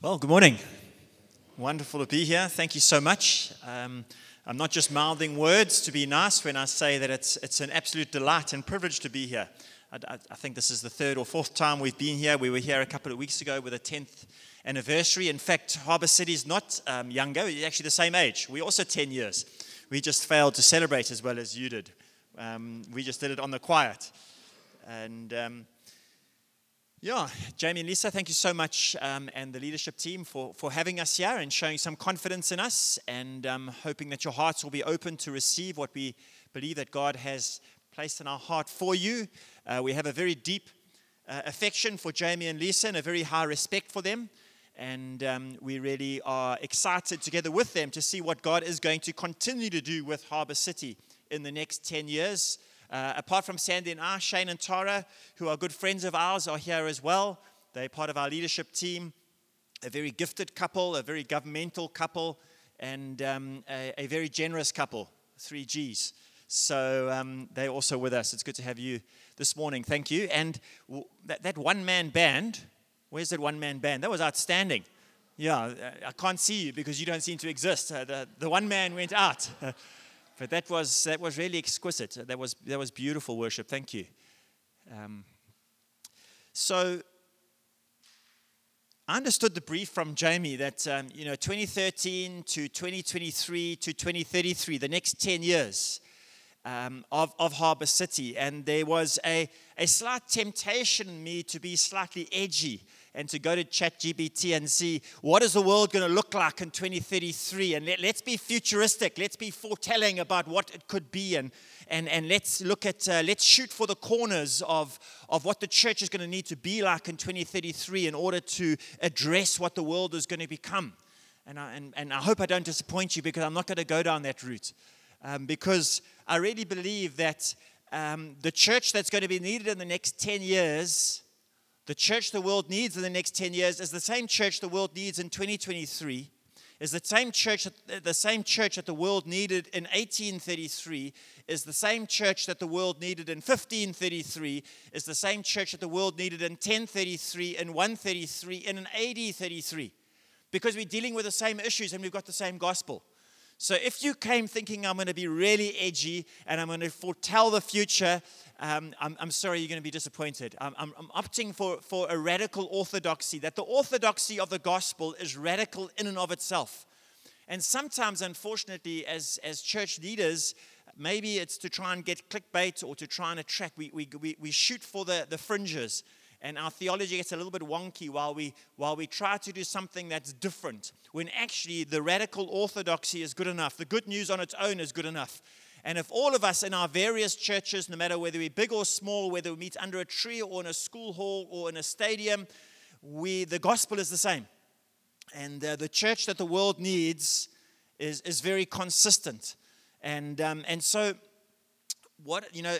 Well, good morning. Wonderful to be here. Thank you so much. Um, I'm not just mouthing words to be nice when I say that it's, it's an absolute delight and privilege to be here. I, I, I think this is the third or fourth time we've been here. We were here a couple of weeks ago with a 10th anniversary. In fact, Harbour City is not um, younger, it's actually the same age. We're also 10 years. We just failed to celebrate as well as you did. Um, we just did it on the quiet. And. Yeah, Jamie and Lisa, thank you so much, um, and the leadership team for, for having us here and showing some confidence in us, and um, hoping that your hearts will be open to receive what we believe that God has placed in our heart for you. Uh, we have a very deep uh, affection for Jamie and Lisa and a very high respect for them, and um, we really are excited together with them to see what God is going to continue to do with Harbour City in the next 10 years. Uh, apart from Sandy and I, Shane and Tara, who are good friends of ours, are here as well. They're part of our leadership team, a very gifted couple, a very governmental couple, and um, a, a, very generous couple, three G's. So um, they're also with us. It's good to have you this morning. Thank you. And w- that, that one man band, where's that one man band? That was outstanding. Yeah, I can't see you because you don't seem to exist. Uh, the, the one man went out. But that was, that was really exquisite. That was, that was beautiful worship. Thank you. Um, so I understood the brief from Jamie that, um, you know, 2013 to 2023 to 2033, the next 10 years um, of, of Harbour City. And there was a, a slight temptation in me to be slightly edgy and to go to ChatGPT and see what is the world going to look like in 2033. And let, us be futuristic. Let's be foretelling about what it could be. And, and, and let's look at, uh, let's shoot for the corners of, of what the church is going to need to be like in 2033 in order to address what the world is going to become. And I, and, and I hope I don't disappoint you because I'm not going to go down that route. Um, because I really believe that um, the church that's going to be needed in the next 10 years the church the world needs in the next 10 years is the same church the world needs in 2023 is the same church the same church that the world needed in 1833 is the same church that the world needed in 1533 is the same church that the world needed in 1033 in 133 and in 8033 because we're dealing with the same issues and we've got the same gospel so if you came thinking I'm going to be really edgy and I'm going to foretell the future, um, I'm, I'm, sorry you're going to be disappointed. I'm, I'm, I'm, opting for, for a radical orthodoxy, that the orthodoxy of the gospel is radical in and of itself. And sometimes, unfortunately, as, as church leaders, maybe it's to try and get clickbait or to try and attract, we, we, we, we shoot for the, the fringes and our theology gets a little bit wonky while we while we try to do something that's different when actually the radical orthodoxy is good enough. The good news on its own is good enough. And if all of us in our various churches no matter whether we're big or small whether we meet under a tree or in a school hall or in a stadium we the gospel is the same. And uh, the church that the world needs is is very consistent. And um, and so what you know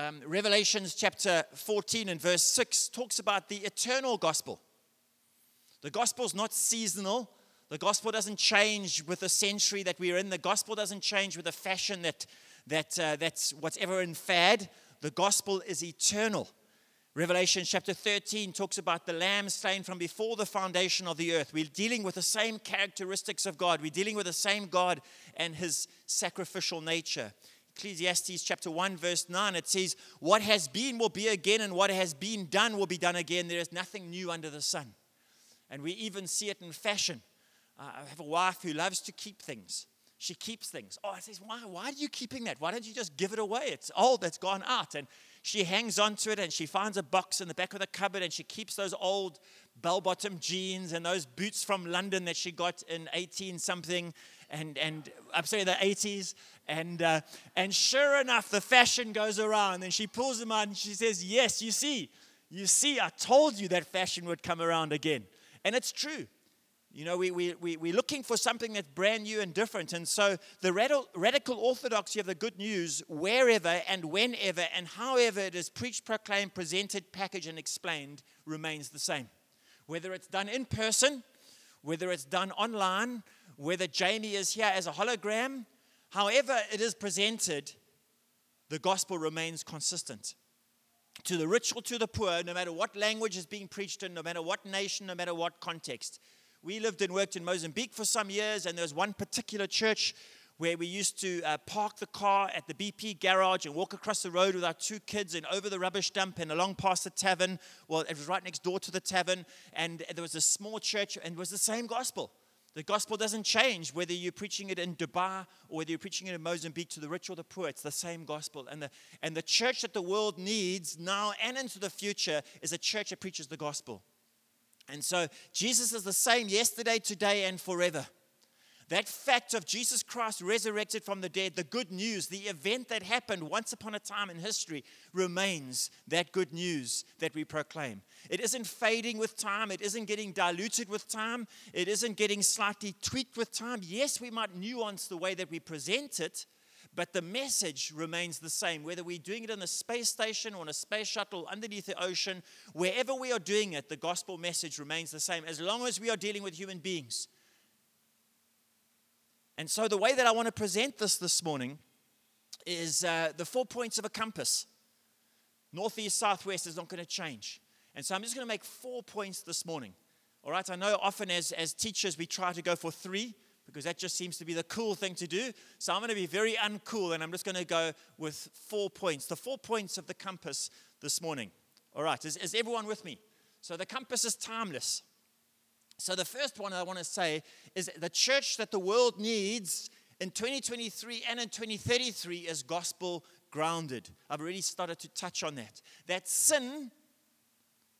um, Revelations chapter 14 and verse 6 talks about the eternal gospel. The gospel is not seasonal. The gospel doesn't change with the century that we're in. The gospel doesn't change with the fashion that, that, uh, that's whatever in fad. The gospel is eternal. Revelation chapter 13 talks about the lamb slain from before the foundation of the earth. We're dealing with the same characteristics of God. We're dealing with the same God and his sacrificial nature. Ecclesiastes chapter 1, verse 9, it says, What has been will be again, and what has been done will be done again. There is nothing new under the sun. And we even see it in fashion. Uh, I have a wife who loves to keep things. She keeps things. Oh, I says, why, why are you keeping that? Why don't you just give it away? It's old, it's gone out. And she hangs onto it and she finds a box in the back of the cupboard and she keeps those old bell bottom jeans and those boots from London that she got in 18 something and, and I'm sorry, the 80s. And, uh, and sure enough, the fashion goes around and she pulls them out and she says, Yes, you see, you see, I told you that fashion would come around again. And it's true. You know, we, we, we, we're looking for something that's brand new and different. And so the radical, radical orthodoxy of the good news, wherever and whenever and however it is preached, proclaimed, presented, packaged, and explained, remains the same. Whether it's done in person, whether it's done online, whether Jamie is here as a hologram, however it is presented, the gospel remains consistent. To the rich or to the poor, no matter what language is being preached in, no matter what nation, no matter what context, We lived and worked in Mozambique for some years, and there was one particular church where we used to uh, park the car at the BP garage and walk across the road with our two kids and over the rubbish dump and along past the tavern. Well, it was right next door to the tavern, and there was a small church, and it was the same gospel. The gospel doesn't change whether you're preaching it in Dubai or whether you're preaching it in Mozambique to the rich or the poor. It's the same gospel. And the, and the church that the world needs now and into the future is a church that preaches the gospel. And so Jesus is the same yesterday, today, and forever. That fact of Jesus Christ resurrected from the dead, the good news, the event that happened once upon a time in history, remains that good news that we proclaim. It isn't fading with time, it isn't getting diluted with time, it isn't getting slightly tweaked with time. Yes, we might nuance the way that we present it, but the message remains the same. Whether we're doing it in a space station or on a space shuttle underneath the ocean, wherever we are doing it, the gospel message remains the same as long as we are dealing with human beings. And so, the way that I want to present this this morning is uh, the four points of a compass. Northeast, southwest is not going to change. And so, I'm just going to make four points this morning. All right, I know often as, as teachers we try to go for three because that just seems to be the cool thing to do. So, I'm going to be very uncool and I'm just going to go with four points. The four points of the compass this morning. All right, is, is everyone with me? So, the compass is timeless. So, the first one I want to say is the church that the world needs in 2023 and in 2033 is gospel grounded. I've already started to touch on that. That sin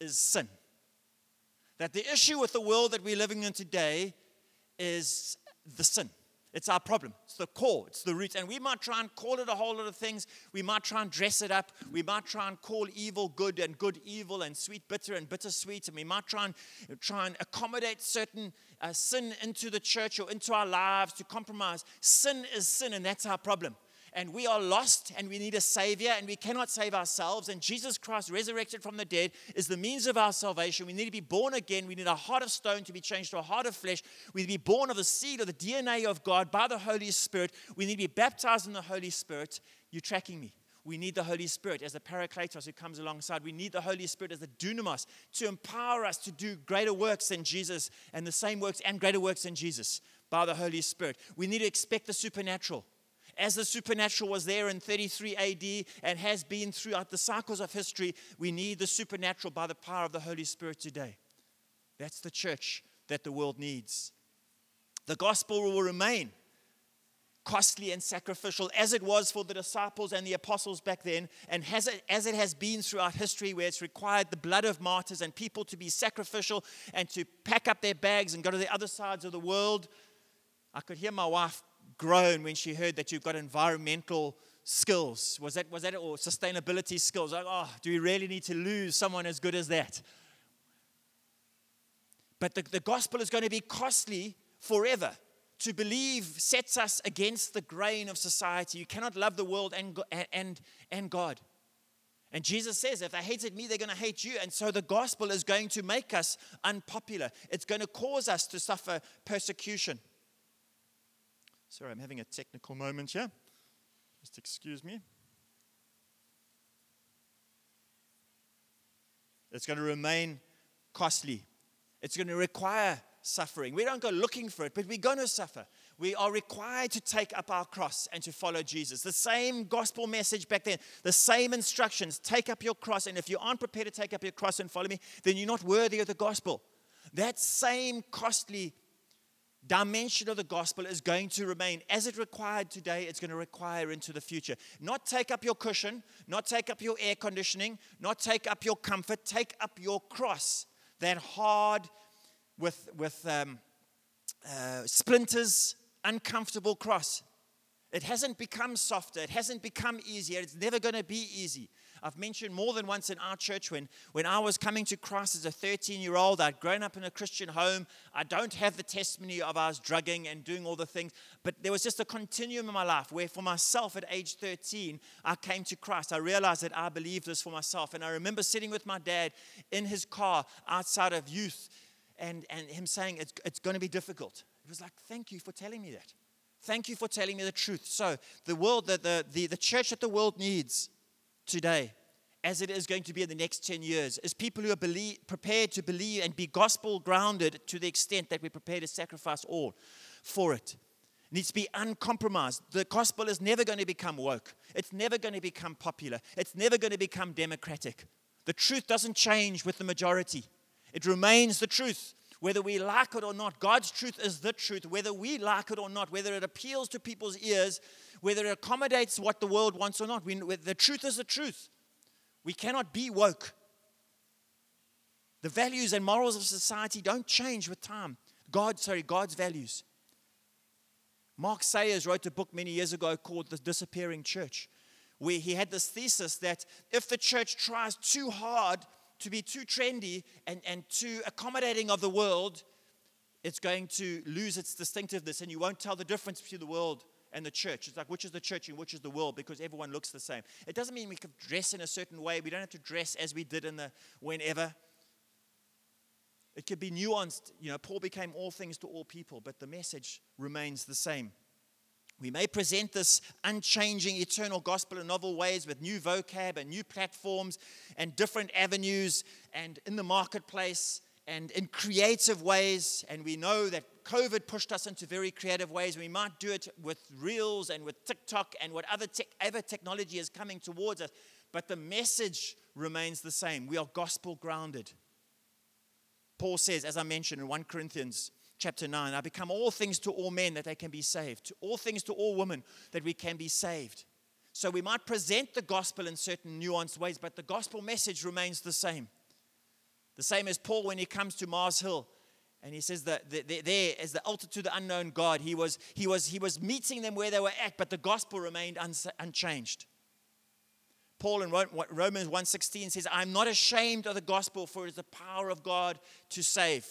is sin. That the issue with the world that we're living in today is the sin. It's our problem. It's the core. It's the root. And we might try and call it a whole lot of things. We might try and dress it up. We might try and call evil good and good evil and sweet bitter and bitter sweet. And we might try and try and accommodate certain uh, sin into the church or into our lives to compromise. Sin is sin, and that's our problem and we are lost and we need a Savior and we cannot save ourselves. And Jesus Christ, resurrected from the dead, is the means of our salvation. We need to be born again. We need a heart of stone to be changed to a heart of flesh. We need to be born of the seed of the DNA of God by the Holy Spirit. We need to be baptized in the Holy Spirit. You're tracking me. We need the Holy Spirit as the Parakletos who comes alongside. We need the Holy Spirit as the dunamis to empower us to do greater works than Jesus and the same works and greater works than Jesus by the Holy Spirit. We need to expect the supernatural as the supernatural was there in 33 AD and has been throughout the cycles of history, we need the supernatural by the power of the Holy Spirit today. That's the church that the world needs. The gospel will remain costly and sacrificial as it was for the disciples and the apostles back then, and as it, as it has been throughout history, where it's required the blood of martyrs and people to be sacrificial and to pack up their bags and go to the other sides of the world. I could hear my wife groan when she heard that you've got environmental skills. Was that, was that or sustainability skills? Like, oh, do we really need to lose someone as good as that? But the, the gospel is going to be costly forever. To believe sets us against the grain of society. You cannot love the world and, and, and God. And Jesus says, if they hated me, they're going to hate you. And so the gospel is going to make us unpopular. It's going to cause us to suffer persecution. Sorry, I'm having a technical moment here. Just excuse me. It's going to remain costly. It's going to require suffering. We don't go looking for it, but we're going to suffer. We are required to take up our cross and to follow Jesus. The same gospel message back then, the same instructions take up your cross. And if you aren't prepared to take up your cross and follow me, then you're not worthy of the gospel. That same costly dimension of the gospel is going to remain as it required today, it's going to require into the future. Not take up your cushion, not take up your air conditioning, not take up your comfort, take up your cross. That hard, with, with um, uh, splinters, uncomfortable cross. It hasn't become softer, it hasn't become easier, it's never going to be easy. I've mentioned more than once in our church when, when I was coming to Christ as a 13 year old, I'd grown up in a Christian home. I don't have the testimony of I was drugging and doing all the things, but there was just a continuum in my life where for myself at age 13, I came to Christ. I realized that I believed this for myself. And I remember sitting with my dad in his car outside of youth and, and him saying, it's, it's going to be difficult. It was like, thank you for telling me that. Thank you for telling me the truth. So, the world, the, the, the, the church that the world needs today as it is going to be in the next 10 years is people who are believe, prepared to believe and be gospel grounded to the extent that we're prepared to sacrifice all for it. it. Needs to be uncompromised. The gospel is never going to become woke. It's never going to become popular. It's never going to become democratic. The truth doesn't change with the majority. It remains the truth, whether we like it or not. God's truth is the truth, whether we like it or not, whether it appeals to people's ears, whether it accommodates what the world wants or not. We, the truth is the truth. We cannot be woke. The values and morals of society don't change with time. God, sorry, God's values. Mark Sayers wrote a book many years ago called The Disappearing Church, where he had this thesis that if the church tries too hard to be too trendy and, and too accommodating of the world, it's going to lose its distinctiveness and you won't tell the difference between the world and the church. It's like which is the church and which is the world because everyone looks the same. It doesn't mean we can dress in a certain way. We don't have to dress as we did in the whenever. It could be nuanced. You know, Paul became all things to all people, but the message remains the same. We may present this unchanging eternal gospel in novel ways with new vocab and new platforms and different avenues and in the marketplace and in creative ways. And we know that COVID pushed us into very creative ways. We might do it with Reels and with TikTok and whatever other technology is coming towards us. But the message remains the same. We are gospel grounded. Paul says, as I mentioned in 1 Corinthians chapter 9, I become all things to all men that they can be saved, to all things to all women that we can be saved. So we might present the gospel in certain nuanced ways, but the gospel message remains the same. The same as Paul when he comes to Mars Hill and he says that there as the altar to the unknown God, he was, he, was, he was meeting them where they were at, but the gospel remained unchanged. Paul in Romans 1.16 says, I'm not ashamed of the gospel, for it is the power of God to save.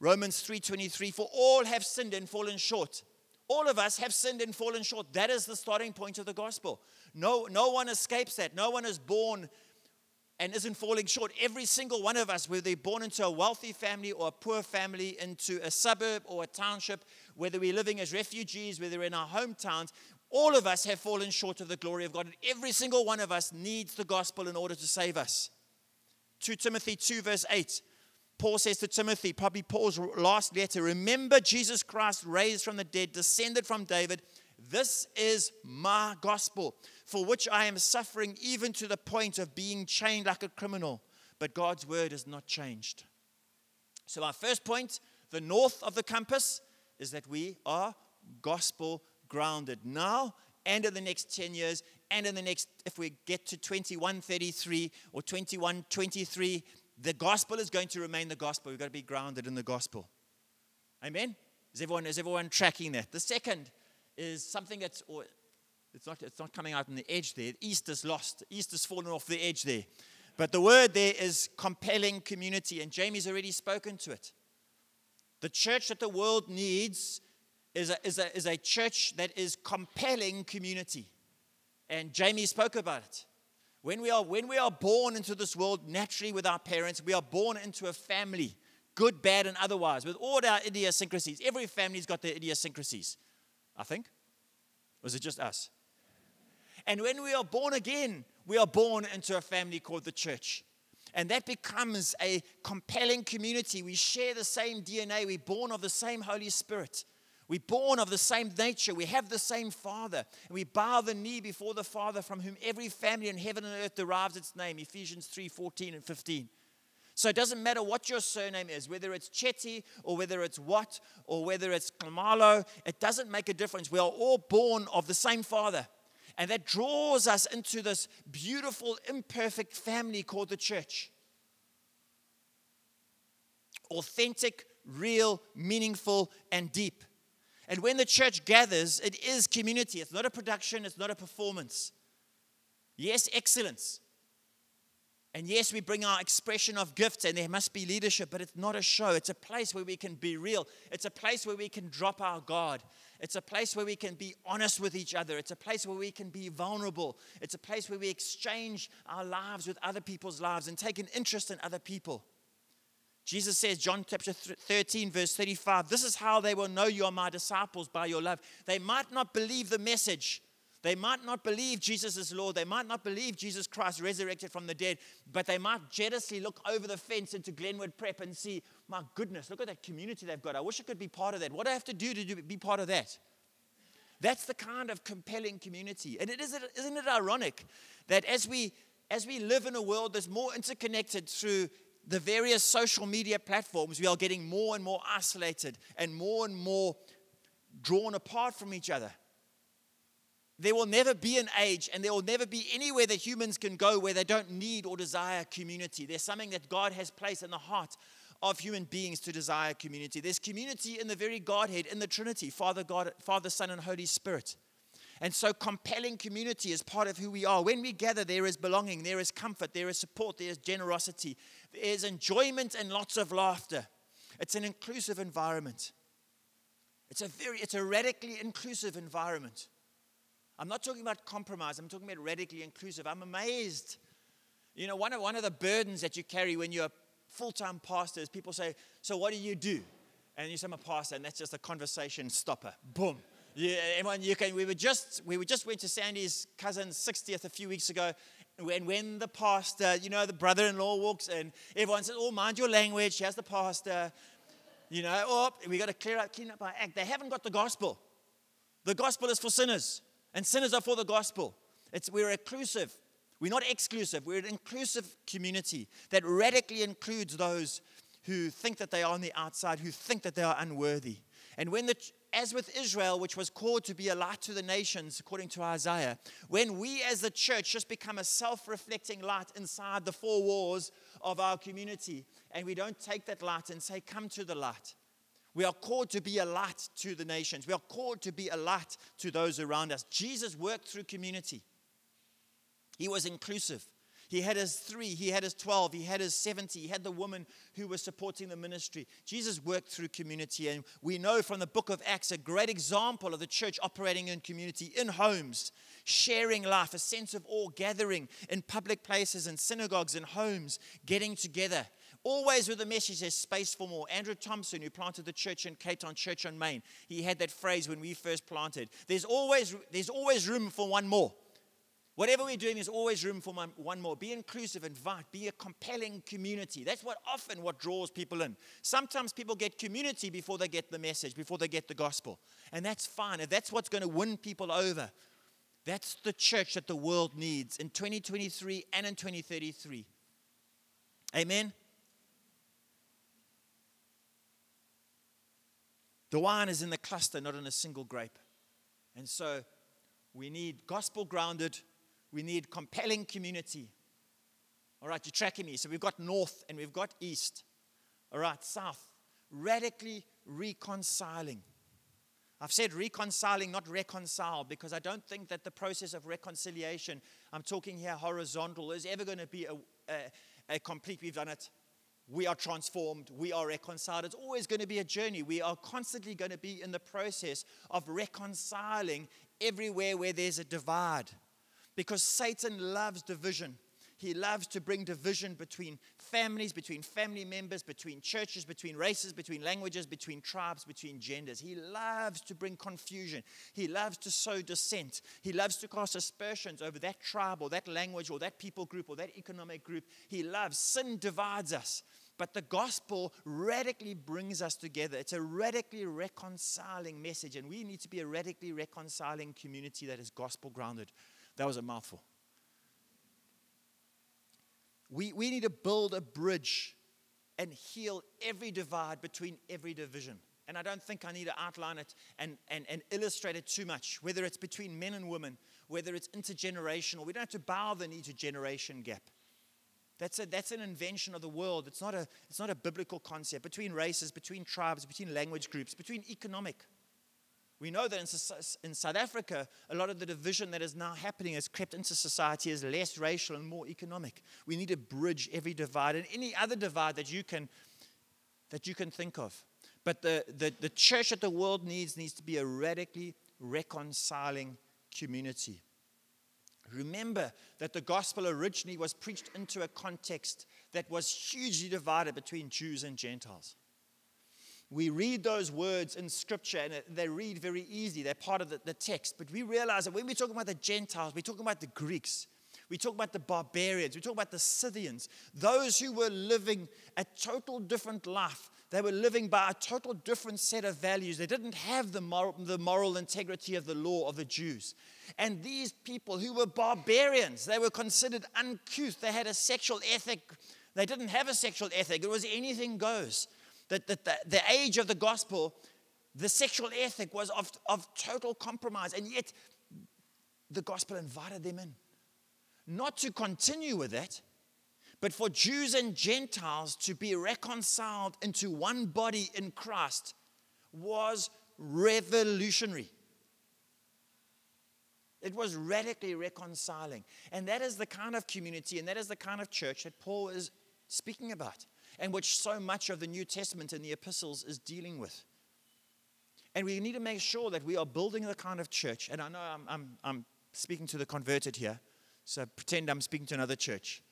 Romans 3.23, for all have sinned and fallen short. All of us have sinned and fallen short. That is the starting point of the gospel. No, no one escapes that. No one is born and isn't falling short. Every single one of us, whether they're born into a wealthy family or a poor family, into a suburb or a township, whether we're living as refugees, whether we're in our hometowns, all of us have fallen short of the glory of God. And every single one of us needs the gospel in order to save us. 2 Timothy 2, verse 8. Paul says to Timothy, probably Paul's last letter, remember Jesus Christ raised from the dead, descended from David. This is my gospel for which I am suffering even to the point of being chained like a criminal. But God's word is not changed. So, our first point, the north of the compass, is that we are gospel grounded now and in the next 10 years, and in the next, if we get to 2133 or 2123, the gospel is going to remain the gospel. We've got to be grounded in the gospel. Amen? Is everyone, is everyone tracking that? The second is something that's, or it's not, it's not coming out on the edge there. East is lost. East has fallen off the edge there. But the word there is compelling community, and Jamie's already spoken to it. The church that the world needs is a, is a, is a church that is compelling community. And Jamie spoke about it. When we, are, when we are born into this world naturally with our parents, we are born into a family, good, bad, and otherwise, with all our idiosyncrasies. Every family's got their idiosyncrasies, I think. Was it just us? And when we are born again, we are born into a family called the church. And that becomes a compelling community. We share the same DNA. We're born of the same Holy Spirit. We're born of the same nature. We have the same Father. And we bow the knee before the Father from whom every family in heaven and earth derives its name. Ephesians 3 14 and 15. So it doesn't matter what your surname is, whether it's Chetty or whether it's Watt or whether it's Khumalo, it doesn't make a difference. We are all born of the same Father. And that draws us into this beautiful, imperfect family called the church. Authentic, real, meaningful, and deep. And when the church gathers, it is community. It's not a production, it's not a performance. Yes, excellence. And yes, we bring our expression of gifts and there must be leadership, but it's not a show. It's a place where we can be real. It's a place where we can drop our guard. It's a place where we can be honest with each other. It's a place where we can be vulnerable. It's a place where we exchange our lives with other people's lives and take an interest in other people. Jesus says, John chapter 13, verse 35, this is how they will know you are my disciples by your love. They might not believe the message, They might not believe Jesus is Lord. They might not believe Jesus Christ resurrected from the dead, but they might jealously look over the fence into Glenwood Prep and see, my goodness, look at that community they've got. I wish I could be part of that. What do I have to do to be part of that? That's the kind of compelling community. And it is, isn't it ironic that as we, as we live in a world that's more interconnected through the various social media platforms, we are getting more and more isolated and more and more drawn apart from each other. There will never be an age and there will never be anywhere that humans can go where they don't need or desire community. There's something that God has placed in the heart of human beings to desire community. There's community in the very Godhead, in the Trinity Father, God, Father, Son, and Holy Spirit. And so, compelling community is part of who we are. When we gather, there is belonging, there is comfort, there is support, there is generosity, there is enjoyment, and lots of laughter. It's an inclusive environment. It's a very, it's a radically inclusive environment. I'm not talking about compromise, I'm talking about radically inclusive. I'm amazed. You know, one of, one of the burdens that you carry when you're a full time pastor is people say, So, what do you do? And you say, I'm a pastor, and that's just a conversation stopper. Boom. Yeah, everyone, you can. We were just we were just went to Sandy's cousin's 60th a few weeks ago, when when the pastor, you know, the brother-in-law walks in, everyone says, "Oh, mind your language." Here's the pastor. You know, oh, we got to clear up, clean up our act. They haven't got the gospel. The gospel is for sinners and sinners are for the gospel. It's, we're inclusive. We're not exclusive. We're an inclusive community that radically includes those who think that they are on the outside, who think that they are unworthy. And when the, as with Israel, which was called to be a light to the nations, according to Isaiah, when we as the church just become a self reflecting light inside the four walls of our community, and we don't take that light and say, Come to the light, we are called to be a light to the nations. We are called to be a light to those around us. Jesus worked through community. He was inclusive. He had his three, he had his 12, he had his 70, he had the woman who was supporting the ministry. Jesus worked through community, and we know from the book of Acts a great example of the church operating in community, in homes, sharing life, a sense of awe, gathering in public places and synagogues and homes, getting together Always with the message, there's space for more. Andrew Thompson, who planted the church in Cape Town Church on Main, he had that phrase when we first planted. There's always, there's always room for one more. Whatever we're doing, there's always room for one more. Be inclusive, invite, be a compelling community. That's what often what draws people in. Sometimes people get community before they get the message, before they get the gospel. And that's fine. If that's what's going to win people over, that's the church that the world needs in 2023 and in 2033. Amen. The wine is in the cluster, not in a single grape. And so we need gospel grounded, we need compelling community. All right, you're tracking me. So we've got north and we've got east. All right, south. Radically reconciling. I've said reconciling, not reconcile, because I don't think that the process of reconciliation, I'm talking here horizontal, is ever going to be a, a, a complete. We've done it we are transformed, we are reconciled. It's always going to be a journey. We are constantly going to be in the process of reconciling everywhere where there's a divide. Because Satan loves division. He loves to bring division between families, between family members, between churches, between races, between languages, between tribes, between genders. He loves to bring confusion. He loves to sow dissent. He loves to cast aspersions over that tribe or that language or that people group or that economic group. He loves. Sin divides us. But the gospel radically brings us together. It's a radically reconciling message, and we need to be a radically reconciling community that is gospel grounded. That was a mouthful. We, we need to build a bridge and heal every divide between every division. And I don't think I need to outline it and, and, and illustrate it too much, whether it's between men and women, whether it's intergenerational. We don't have to bow the knee to generation gap. That's, a, that's an invention of the world. It's not, a, it's not a biblical concept. Between races, between tribes, between language groups, between economic. We know that in, in South Africa, a lot of the division that is now happening has crept into society as less racial and more economic. We need to bridge every divide and any other divide that you can, that you can think of. But the, the, the church that the world needs needs to be a radically reconciling community. Remember that the gospel originally was preached into a context that was hugely divided between Jews and Gentiles. We read those words in scripture and they read very easy. They're part of the, the, text. But we realize that when we're talking about the Gentiles, we're talking about the Greeks, we talk about the barbarians, we talk about the Scythians, those who were living a total different life. They were living by a total different set of values. They didn't have the moral, the moral integrity of the law of the Jews. And these people who were barbarians, they were considered uncouth. They had a sexual ethic. They didn't have a sexual ethic. It was anything goes that, that the, the age of the gospel, the sexual ethic was of, of total compromise. And yet, the gospel invited them in. Not to continue with it, but for Jews and Gentiles to be reconciled into one body in Christ was revolutionary. It was radically reconciling. And that is the kind of community and that is the kind of church that Paul is speaking about and which so much of the New Testament and the epistles is dealing with. And we need to make sure that we are building the kind of church. And I know I'm, I'm, I'm speaking to the converted here, so pretend I'm speaking to another church.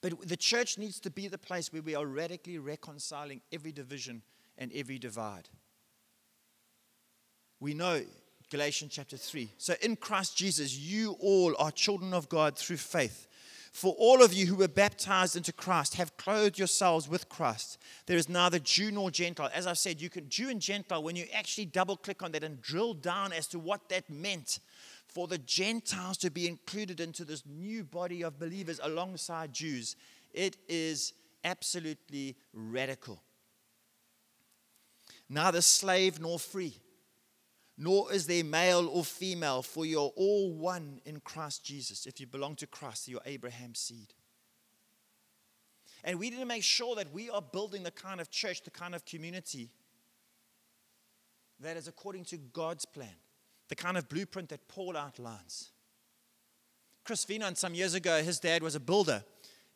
But the church needs to be the place where we are radically reconciling every division and every divide. We know Galatians chapter 3. So in Christ Jesus, you all are children of God through faith. For all of you who were baptized into Christ have clothed yourselves with Christ. There is neither Jew nor Gentile. As I've said, you can Jew and Gentile, when you actually double click on that and drill down as to what that meant for the Gentiles to be included into this new body of believers alongside Jews, it is absolutely radical. Neither slave nor free nor is there male or female, for you're all one in Christ Jesus. If you belong to Christ, you're Abraham's seed. And we need to make sure that we are building the kind of church, the kind of community that is according to God's plan, the kind of blueprint that Paul outlines. Chris Venon, some years ago, his dad was a builder.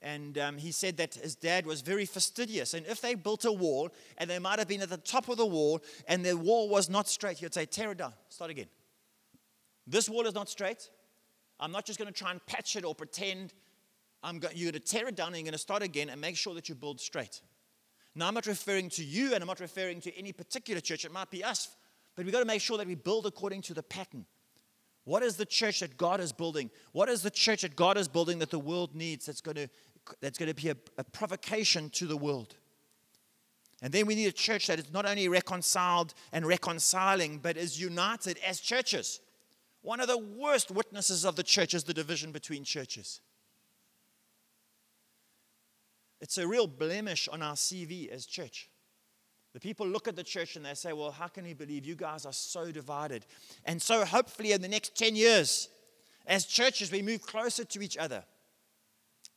And um, he said that his dad was very fastidious. And if they built a wall and they might have been at the top of the wall and the wall was not straight, he would say, Tear it down, start again. This wall is not straight. I'm not just going to try and patch it or pretend. I'm go- you're going to tear it down and you're going to start again and make sure that you build straight. Now, I'm not referring to you and I'm not referring to any particular church. It might be us. But we've got to make sure that we build according to the pattern. What is the church that God is building? What is the church that God is building that the world needs that's going to that's going to be a, a provocation to the world. And then we need a church that is not only reconciled and reconciling, but is united as churches. One of the worst witnesses of the church is the division between churches. It's a real blemish on our CV as church. The people look at the church and they say, Well, how can we believe you guys are so divided? And so, hopefully, in the next 10 years, as churches, we move closer to each other.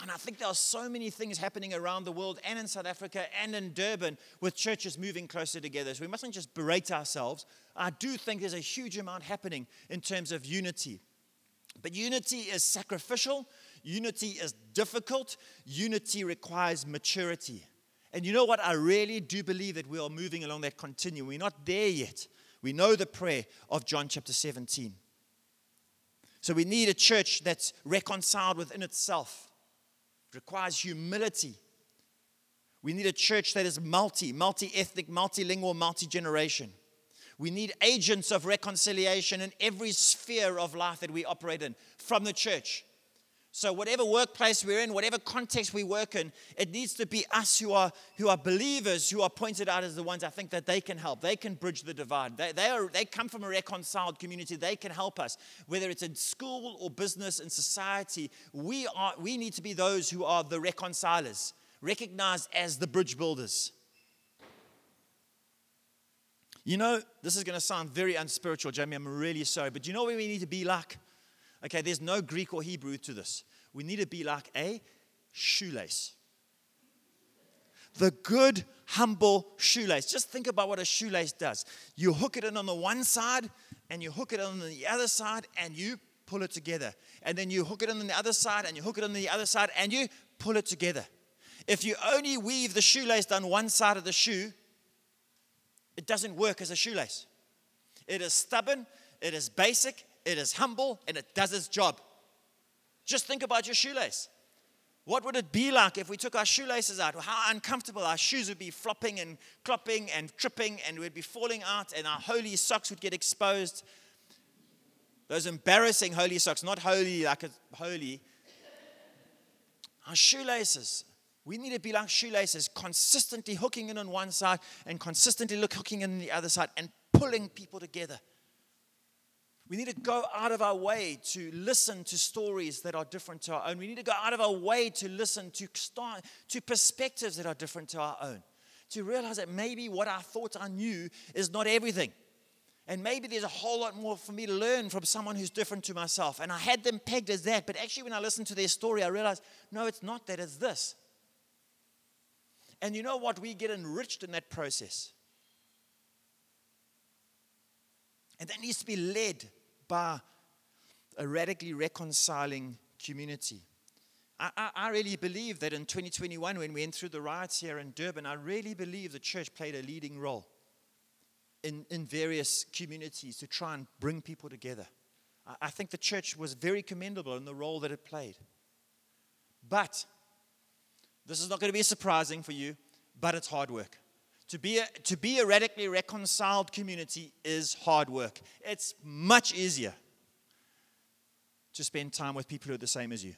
And I think there are so many things happening around the world and in South Africa and in Durban with churches moving closer together. So we mustn't just berate ourselves. I do think there's a huge amount happening in terms of unity. But unity is sacrificial, unity is difficult, unity requires maturity. And you know what? I really do believe that we are moving along that continuum. We're not there yet. We know the prayer of John chapter 17. So we need a church that's reconciled within itself requires humility. We need a church that is multi, multi ethnic, multilingual, multi generation. We need agents of reconciliation in every sphere of life that we operate in from the church. So, whatever workplace we're in, whatever context we work in, it needs to be us who are, who are believers who are pointed out as the ones I think that they can help. They can bridge the divide. They, they, are, they come from a reconciled community. They can help us. Whether it's in school or business and society, we, are, we need to be those who are the reconcilers, recognized as the bridge builders. You know, this is going to sound very unspiritual, Jamie. I'm really sorry. But you know where we need to be like? Okay, there's no Greek or Hebrew to this. We need to be like a shoelace. The good, humble shoelace. Just think about what a shoelace does. You hook it in on the one side, and you hook it on the other side, and you pull it together. And then you hook it on the other side, and you hook it on the other side, and you pull it together. If you only weave the shoelace down one side of the shoe, it doesn't work as a shoelace. It is stubborn, it is basic, it is humble, and it does its job. Just think about your shoelace. What would it be like if we took our shoelaces out? How uncomfortable our shoes would be flopping and clopping and tripping, and we'd be falling out, and our holy socks would get exposed. Those embarrassing holy socks, not holy like a holy. Our shoelaces. We need to be like shoelaces, consistently hooking in on one side and consistently look, hooking in the other side and pulling people together. We need to go out of our way to listen to stories that are different to our own. We need to go out of our way to listen to, start, to perspectives that are different to our own. To realize that maybe what I thought I knew is not everything. And maybe there's a whole lot more for me to learn from someone who's different to myself. And I had them pegged as that. But actually, when I listened to their story, I realized no, it's not that, it's this. And you know what? We get enriched in that process. And that needs to be led by a radically reconciling community. I, I, really believe that in 2021, when we went through the riots here in Durban, I really believe the church played a leading role in, in various communities to try and bring people together. I, I think the church was very commendable in the role that it played. But this is not going to be surprising for you, but it's hard work. To be, a, to be a radically reconciled community is hard work. It's much easier to spend time with people who are the same as you.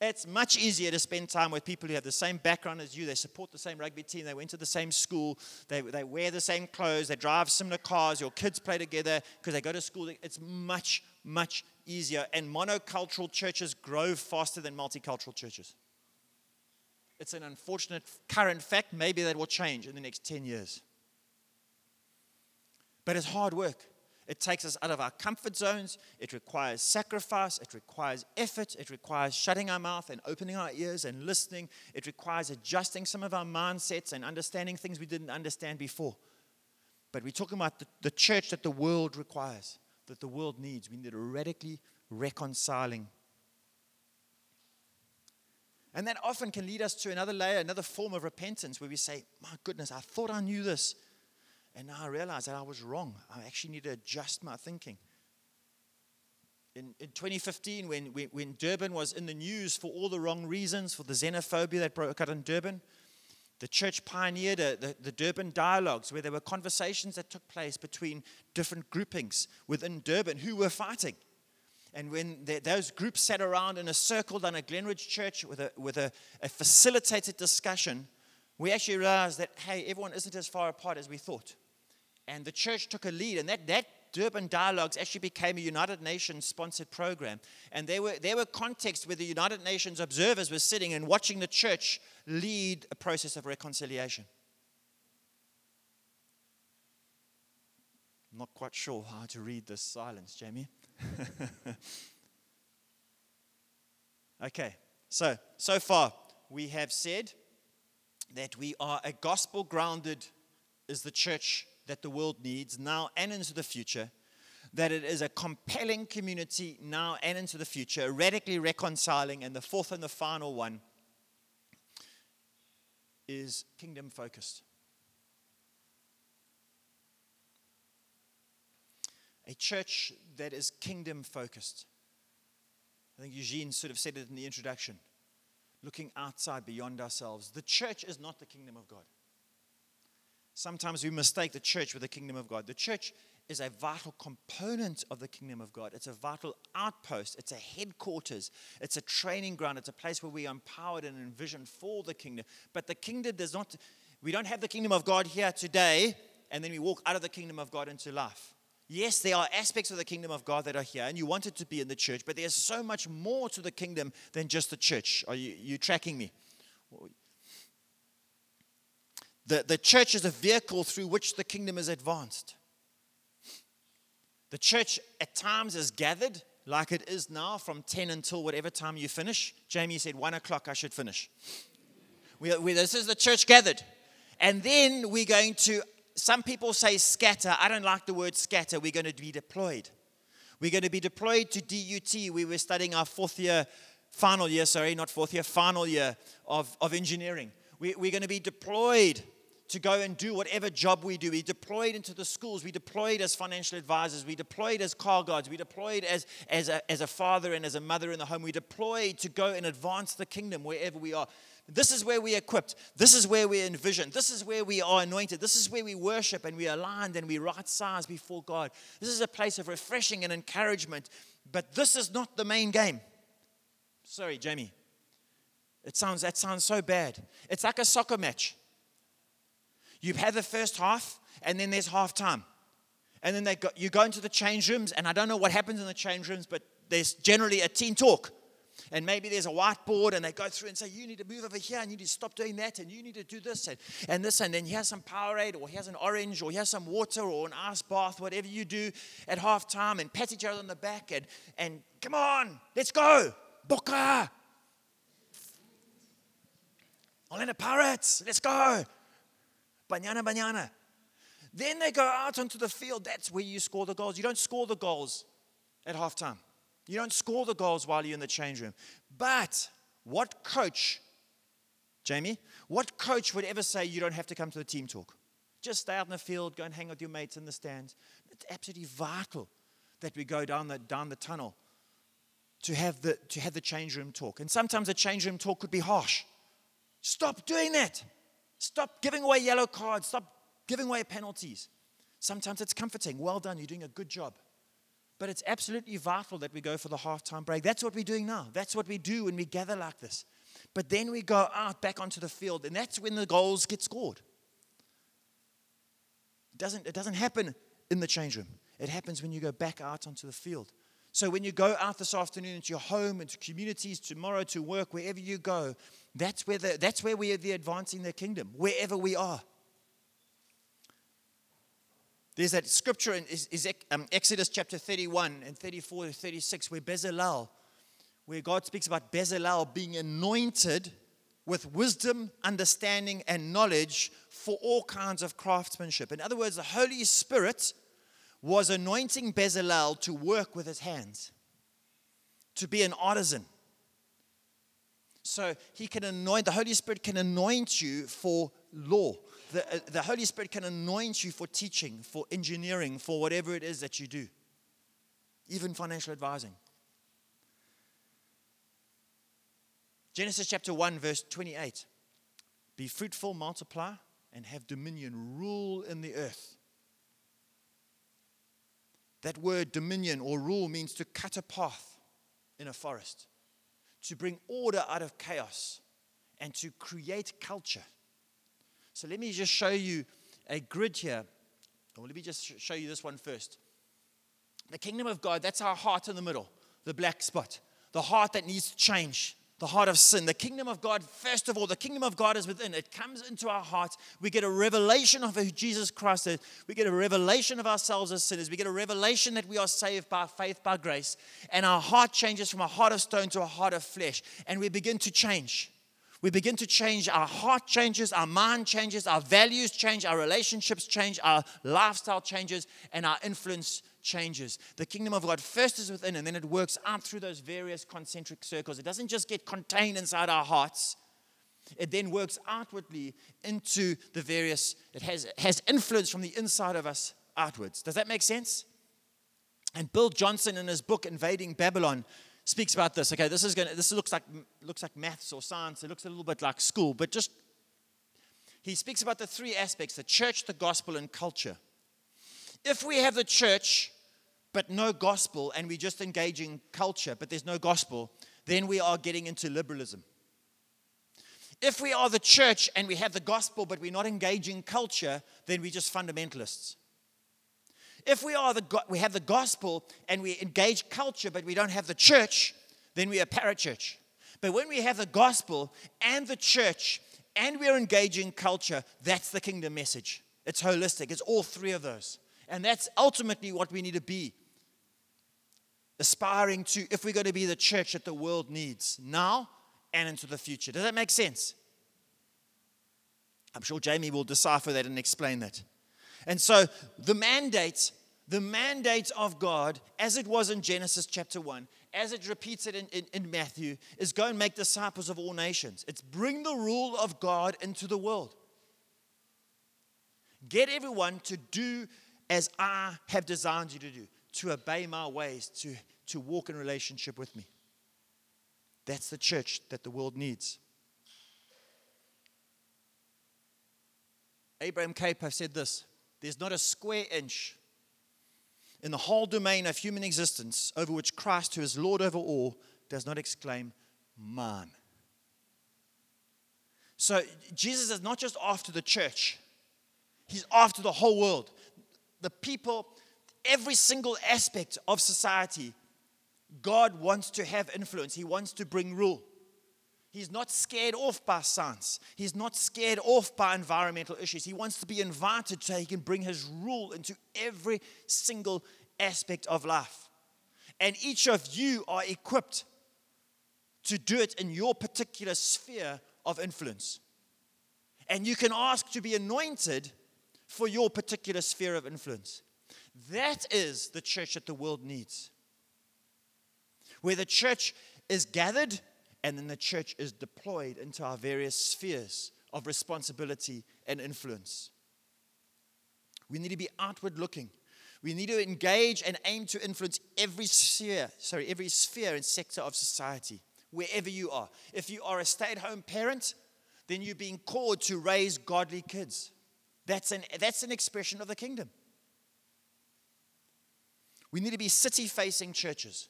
It's much easier to spend time with people who have the same background as you. They support the same rugby team. They went to the same school. They, they wear the same clothes. They drive similar cars. Your kids play together because they go to school. It's much, much easier. And monocultural churches grow faster than multicultural churches. It's an unfortunate current fact. Maybe that will change in the next 10 years. But it's hard work. It takes us out of our comfort zones. It requires sacrifice. It requires effort. It requires shutting our mouth and opening our ears and listening. It requires adjusting some of our mindsets and understanding things we didn't understand before. But we're talking about the, the church that the world requires, that the world needs. We need a radically reconciling and that often can lead us to another layer, another form of repentance where we say, My goodness, I thought I knew this. And now I realize that I was wrong. I actually need to adjust my thinking. In, in 2015, when, when, when Durban was in the news for all the wrong reasons, for the xenophobia that broke out in Durban, the church pioneered a, the, the Durban dialogues where there were conversations that took place between different groupings within Durban who were fighting. And when the, those groups sat around in a circle down at Glenridge Church with, a, with a, a facilitated discussion, we actually realized that, hey, everyone isn't as far apart as we thought. And the church took a lead, and that, that Durban Dialogues actually became a United Nations sponsored program. And there were, there were contexts where the United Nations observers were sitting and watching the church lead a process of reconciliation. I'm not quite sure how to read this silence, Jamie. okay, so, so far we have said that we are a gospel grounded, is the church that the world needs now and into the future. That it is a compelling community now and into the future, radically reconciling. And the fourth and the final one is kingdom focused. A church that is kingdom focused. I think Eugene sort of said it in the introduction looking outside beyond ourselves. The church is not the kingdom of God. Sometimes we mistake the church with the kingdom of God. The church is a vital component of the kingdom of God. It's a vital outpost. It's a headquarters. It's a training ground. It's a place where we are empowered and envisioned for the kingdom. But the kingdom does not, we don't have the kingdom of God here today, and then we walk out of the kingdom of God into life. Yes, there are aspects of the kingdom of God that are here, and you want it to be in the church, but there's so much more to the kingdom than just the church. Are you, you tracking me? The, the church is a vehicle through which the kingdom is advanced. The church at times is gathered like it is now from 10 until whatever time you finish. Jamie said, 1 o'clock I should finish. We, we, this is the church gathered. And then we're going to some people say scatter. I don't like the word scatter. We're going to be deployed. We're going to be deployed to DUT. We were studying our fourth year, final year, sorry, not fourth year, final year of, of engineering. We, we're going to be deployed to go and do whatever job we do. We deployed into the schools. We deployed as financial advisors. We deployed as car guards. We deployed as, as, a, as a father and as a mother in the home. We deployed to go and advance the kingdom wherever we are. This is where we're equipped. This is where we're envisioned. This is where we are anointed. This is where we worship and we aligned and we right size before God. This is a place of refreshing and encouragement. But this is not the main game. Sorry, Jamie. It sounds that sounds so bad. It's like a soccer match. You've had the first half, and then there's half time. And then they go, you go into the change rooms, and I don't know what happens in the change rooms, but there's generally a team talk. And maybe there's a whiteboard, and they go through and say, You need to move over here, and you need to stop doing that, and you need to do this, and, and this, and then here's some Powerade, or here's an orange, or here's some water, or an ice bath, whatever you do at half time, and pat each other on the back, and, and come on, let's go, Boca. Orlando Pirates, let's go. Banyana, banyana. Then they go out onto the field. That's where you score the goals. You don't score the goals at halftime. You don't score the goals while you're in the change room. But what coach, Jamie, what coach would ever say you don't have to come to the team talk? Just stay out in the field, go and hang with your mates in the stands. It's absolutely vital that we go down the, down the tunnel to have, the, to have the change room talk. And sometimes the change room talk could be harsh. Stop doing that. Stop giving away yellow cards. Stop giving away penalties. Sometimes it's comforting. Well done, you're doing a good job. But it's absolutely vital that we go for the halftime break. That's what we're doing now. That's what we do when we gather like this. But then we go out back onto the field, and that's when the goals get scored. It doesn't, it doesn't happen in the change room, it happens when you go back out onto the field. So when you go out this afternoon into your home, into communities, tomorrow to work, wherever you go, that's where, the, that's where we are the advancing the kingdom, wherever we are. There's that scripture in um, Exodus chapter 31 and 34 to 36 where Bezalel, where God speaks about Bezalel being anointed with wisdom, understanding, and knowledge for all kinds of craftsmanship. In other words, the Holy Spirit was anointing Bezalel to work with his hands, to be an artisan. So he can anoint, the Holy Spirit can anoint you for law. The, uh, the Holy Spirit can anoint you for teaching, for engineering, for whatever it is that you do, even financial advising. Genesis chapter 1, verse 28 Be fruitful, multiply, and have dominion, rule in the earth. That word dominion or rule means to cut a path in a forest to bring order out of chaos and to create culture. So let me just show you a grid here. Or let me just show you this one first. The kingdom of God, that's our heart in the middle, the black spot, the heart that needs to change the heart of sin. The kingdom of God, first of all, the kingdom of God is within. It comes into our heart. We get a revelation of who Jesus Christ is. We get a revelation of ourselves as sinners. We get a revelation that we are saved by faith, by grace. And our heart changes from a heart of stone to a heart of flesh. And we begin to change. We begin to change. Our heart changes, our mind changes, our values change, our relationships change, our lifestyle changes, and our influence changes. The kingdom of God first is within, and then it works out through those various concentric circles. It doesn't just get contained inside our hearts. It then works outwardly into the various, it has, has influence from the inside of us outwards. Does that make sense? And Bill Johnson, in his book Invading Babylon, speaks about this. Okay, this is going to, this looks like looks like maths or science. It looks a little bit like school, but just he speaks about the three aspects: the church, the gospel, and culture. If we have the church but no gospel and we just engaging culture but there's no gospel, then we are getting into liberalism. If we are the church and we have the gospel but we're not engaging culture, then we're just fundamentalists. If we are the we have the gospel and we engage culture but we don't have the church, then we are parachurch. But when we have the gospel and the church and we're engaging culture, that's the kingdom message. It's holistic. It's all three of those. And that's ultimately what we need to be aspiring to if we're going to be the church that the world needs now and into the future. Does that make sense? I'm sure Jamie will decipher that and explain that. And so the mandate, the mandate of God, as it was in Genesis chapter 1, as it repeats it in, in, in, Matthew, is go and make disciples of all nations. It's bring the rule of God into the world. Get everyone to do as I have designed you to do, to obey my ways, to, to walk in relationship with me. That's the church that the world needs. Abraham Kuyper said this There's not a square inch in the whole domain of human existence over which Christ, who is Lord over all, does not exclaim, Man. So Jesus is not just after the church, he's after the whole world. The people, every single aspect of society, God wants to have influence, he wants to bring rule. He's not scared off by science. He's not scared off by environmental issues. He wants to be invited so he can bring his rule into every single aspect of life. And each of you are equipped to do it in your particular sphere of influence. And you can ask to be anointed for your particular sphere of influence. That is the church that the world needs. Where the church is gathered and then the church is deployed into our various spheres of responsibility and influence. We need to be outward looking. We need to engage and aim to influence every sphere, sorry, every sphere and sector of society, wherever you are. If you are a stay-at-home parent, then you're being called to raise godly kids. That's an, that's an expression of the kingdom. We need to be city facing churches.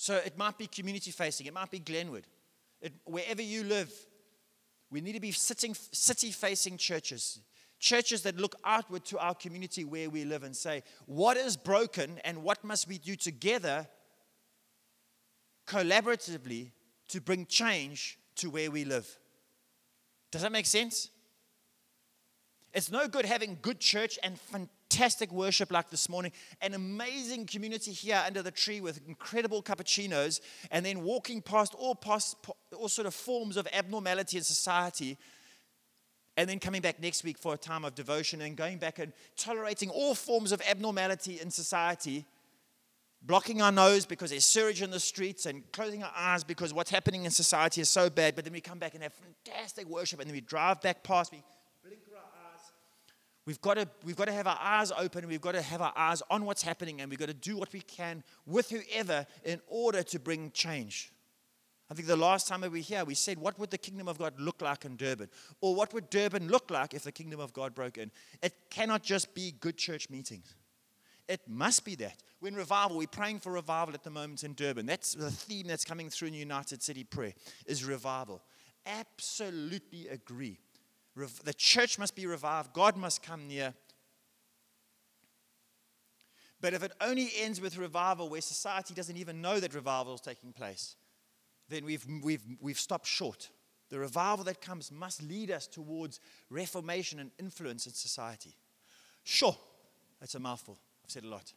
So it might be community facing, it might be Glenwood. It, wherever you live, we need to be sitting, city facing churches. Churches that look outward to our community where we live and say, what is broken and what must we do together collaboratively to bring change to where we live? Does that make sense? It's no good having good church and fantastic worship like this morning, an amazing community here under the tree with incredible cappuccinos, and then walking past all, past all sort of forms of abnormality in society, and then coming back next week for a time of devotion and going back and tolerating all forms of abnormality in society, blocking our nose because there's sewage in the streets and closing our eyes because what's happening in society is so bad, but then we come back and have fantastic worship, and then we drive back past, we We've got, to, we've got to have our eyes open. We've got to have our eyes on what's happening, and we've got to do what we can with whoever in order to bring change. I think the last time we were here, we said, What would the kingdom of God look like in Durban? Or what would Durban look like if the kingdom of God broke in? It cannot just be good church meetings. It must be that. When revival, we're praying for revival at the moment in Durban. That's the theme that's coming through in United City Prayer is revival. Absolutely agree. The church must be revived. God must come near. But if it only ends with revival where society doesn't even know that revival is taking place, then we've, we've, we've stopped short. The revival that comes must lead us towards reformation and influence in society. Sure, that's a mouthful. I've said a lot.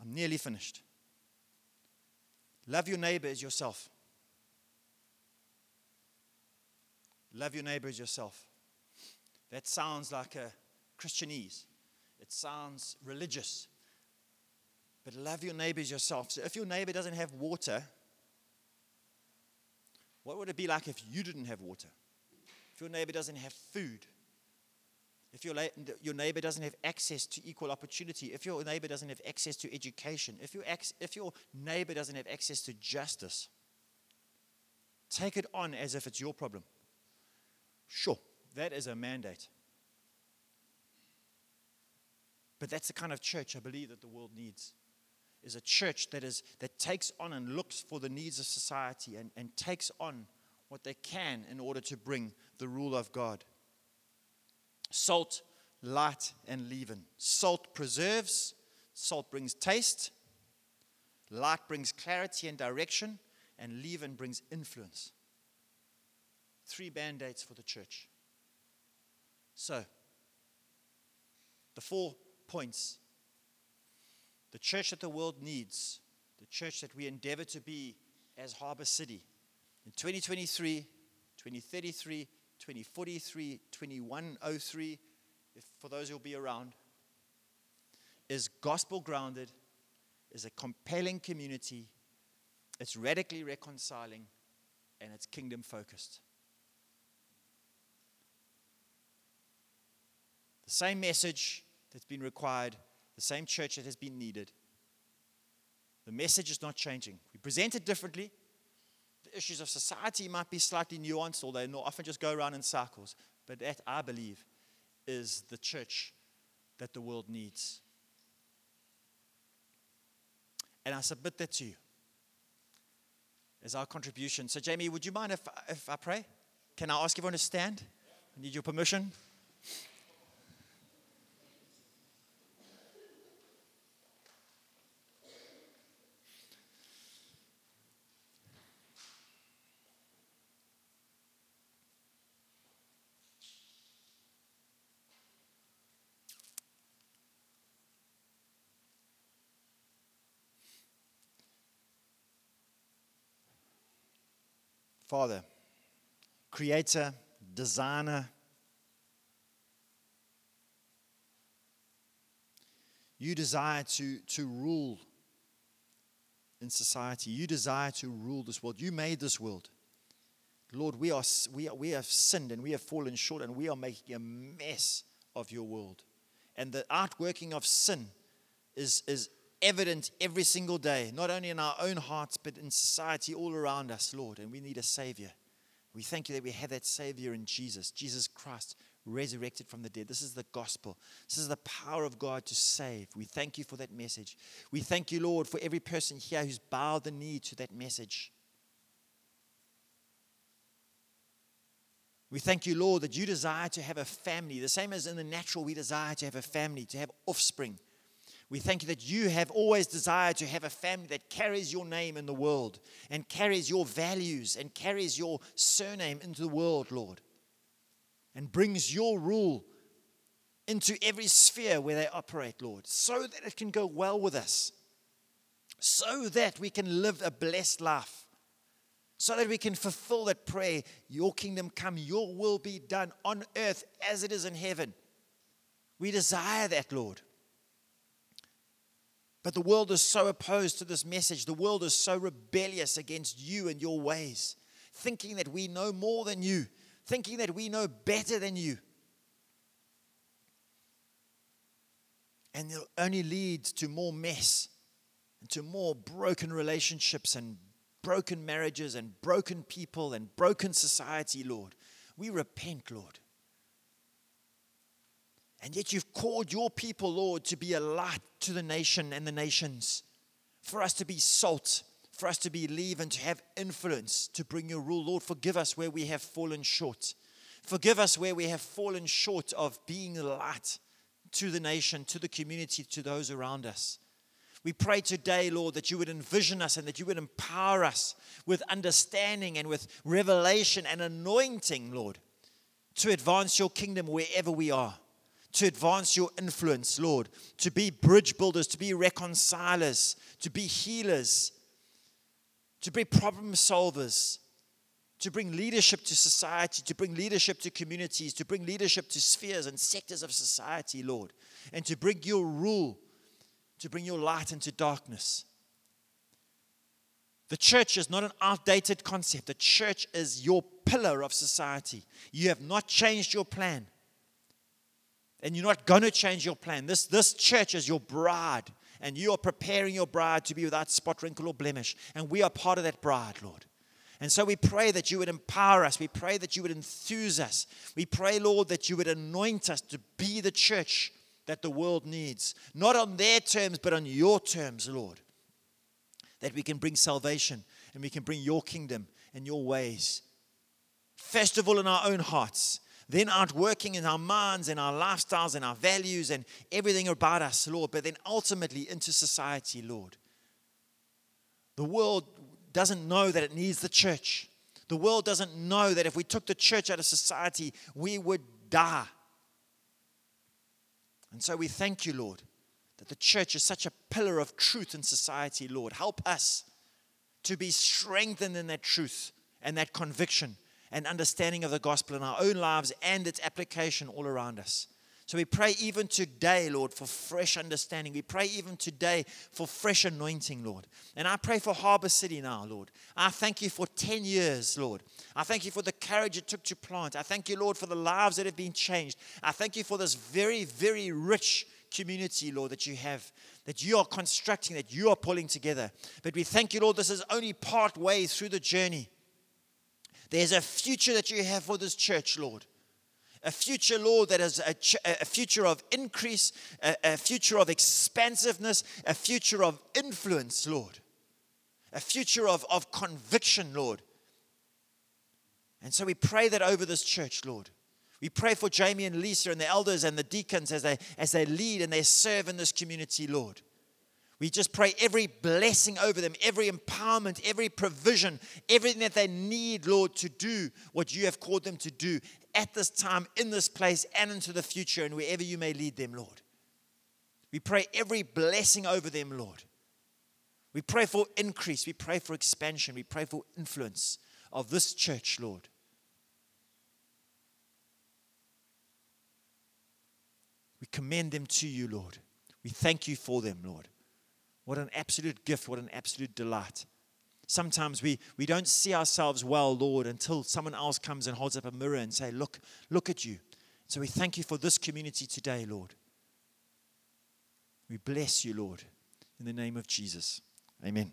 I'm nearly finished. Love your neighbor as yourself. Love your neighbor as yourself. That sounds like a Christianese. It sounds religious. But love your neighbor as yourself. So if your neighbor doesn't have water, what would it be like if you didn't have water? If your neighbor doesn't have food? If your, your neighbor doesn't have access to equal opportunity, if your neighbor doesn't have access to education, if your, if your neighbor doesn't have access to justice, take it on as if it's your problem. Sure, that is a mandate. But that's the kind of church I believe that the world needs. Is a church that is that takes on and looks for the needs of society and, and takes on what they can in order to bring the rule of God. Salt, light, and leaven. Salt preserves, salt brings taste, light brings clarity and direction, and leaven brings influence three band aids for the church. So, the four points the church that the world needs, the church that we endeavor to be as Harbor City in 2023, 2033, 2043, 2103, if, for those who will be around, is gospel grounded, is a compelling community, it's radically reconciling, and it's kingdom focused. The same message that's been required, the same church that has been needed. The message is not changing. We present it differently. The issues of society might be slightly nuanced, or they often just go around in circles. But that, I believe, is the church that the world needs. And I submit that to you as our contribution. So, Jamie, would you mind if, if I pray? Can I ask everyone to stand? I need your permission. Father, creator, designer, you desire to, to rule in society. You desire to rule this world. You made this world. Lord, we, are, we, are, we have sinned and we have fallen short and we are making a mess of your world. And the outworking of sin is, is evident every single day, not only in our own hearts, but in society all around us, Lord. And we need a Savior. We thank you that we have that Savior in Jesus, Jesus Christ, resurrected from the dead. This is the gospel. This is the power of God to save. We thank you for that message. We thank you, Lord, for every person here who's bowed the knee to that message. We thank you, Lord, that you desire to have a family. The same as in the natural, we desire to have a family, to have offspring. We thank you that you have always desired to have a family that carries your name in the world and carries your values and carries your surname into the world, Lord, and brings your rule into every sphere where they operate, Lord, so that it can go well with us, so that we can live a blessed life, so that we can fulfill that prayer Your kingdom come, your will be done on earth as it is in heaven. We desire that, Lord. But the world is so opposed to this message. The world is so rebellious against you and your ways, thinking that we know more than you, thinking that we know better than you. And it only leads to more mess and to more broken relationships and broken marriages and broken people and broken society, Lord. We repent, Lord. And yet you've called your people, Lord, to be a light to the nation and the nations, for us to be salt, for us to believe and to have influence to bring your rule. Lord, forgive us where we have fallen short. Forgive us where we have fallen short of being light to the nation, to the community, to those around us. We pray today, Lord, that you would envision us and that you would empower us with understanding and with revelation and anointing, Lord, to advance your kingdom wherever we are to advance your influence, Lord, to be bridge builders, to be reconcilers, to be healers, to be problem solvers, to bring leadership to society, to bring leadership to communities, to bring leadership to spheres and sectors of society, Lord, and to bring your rule, to bring your light into darkness. The church is not an outdated concept. The church is your pillar of society. You have not changed your plan. And you're not going to change your plan. This, this church is your bride, and you are preparing your bride to be without spot, wrinkle, or blemish. And we are part of that bride, Lord. And so we pray that you would empower us. We pray that you would enthuse us. We pray, Lord, that you would anoint us to be the church that the world needs. Not on their terms, but on your terms, Lord. That we can bring salvation and we can bring your kingdom and your ways. First of all, in our own hearts then outworking in our minds and our lifestyles and our values and everything about us, Lord, but then ultimately into society, Lord. The world doesn't know that it needs the church. The world doesn't know that if we took the church out of society, we would die. And so we thank you, Lord, that the church is such a pillar of truth in society, Lord. Help us to be strengthened in that truth and that conviction and understanding of the gospel in our own lives and its application all around us. So we pray even today, Lord, for fresh understanding. We pray even today for fresh anointing, Lord. And I pray for Harbor City now, Lord. I thank you for 10 years, Lord. I thank you for the courage it took to plant. I thank you, Lord, for the lives that have been changed. I thank you for this very, very rich community, Lord, that you have, that you are constructing, that you are pulling together. But we thank you, Lord, this is only part way through the journey. There's a future that you have for this church, Lord a future, Lord, that is a, ch- a future of increase, a, a future of expansiveness, a future of influence, Lord, a future of, of conviction, Lord. And so we pray that over this church, Lord. We pray for Jamie and Lisa and the elders and the deacons as they, as they lead and they serve in this community, Lord. We just pray every blessing over them, every empowerment, every provision, everything that they need, Lord, to do what you have called them to do at this time, in this place, and into the future, and wherever you may lead them, Lord. We pray every blessing over them, Lord. We pray for increase. We pray for expansion. We pray for influence of this church, Lord. We commend them to you, Lord. We thank you for them, Lord. What an absolute gift, what an absolute delight. Sometimes we, we don't see ourselves well, Lord, until someone else comes and holds up a mirror and say, Look, look at you. So we thank you for this community today, Lord. We bless you, Lord, in the name of Jesus. Amen.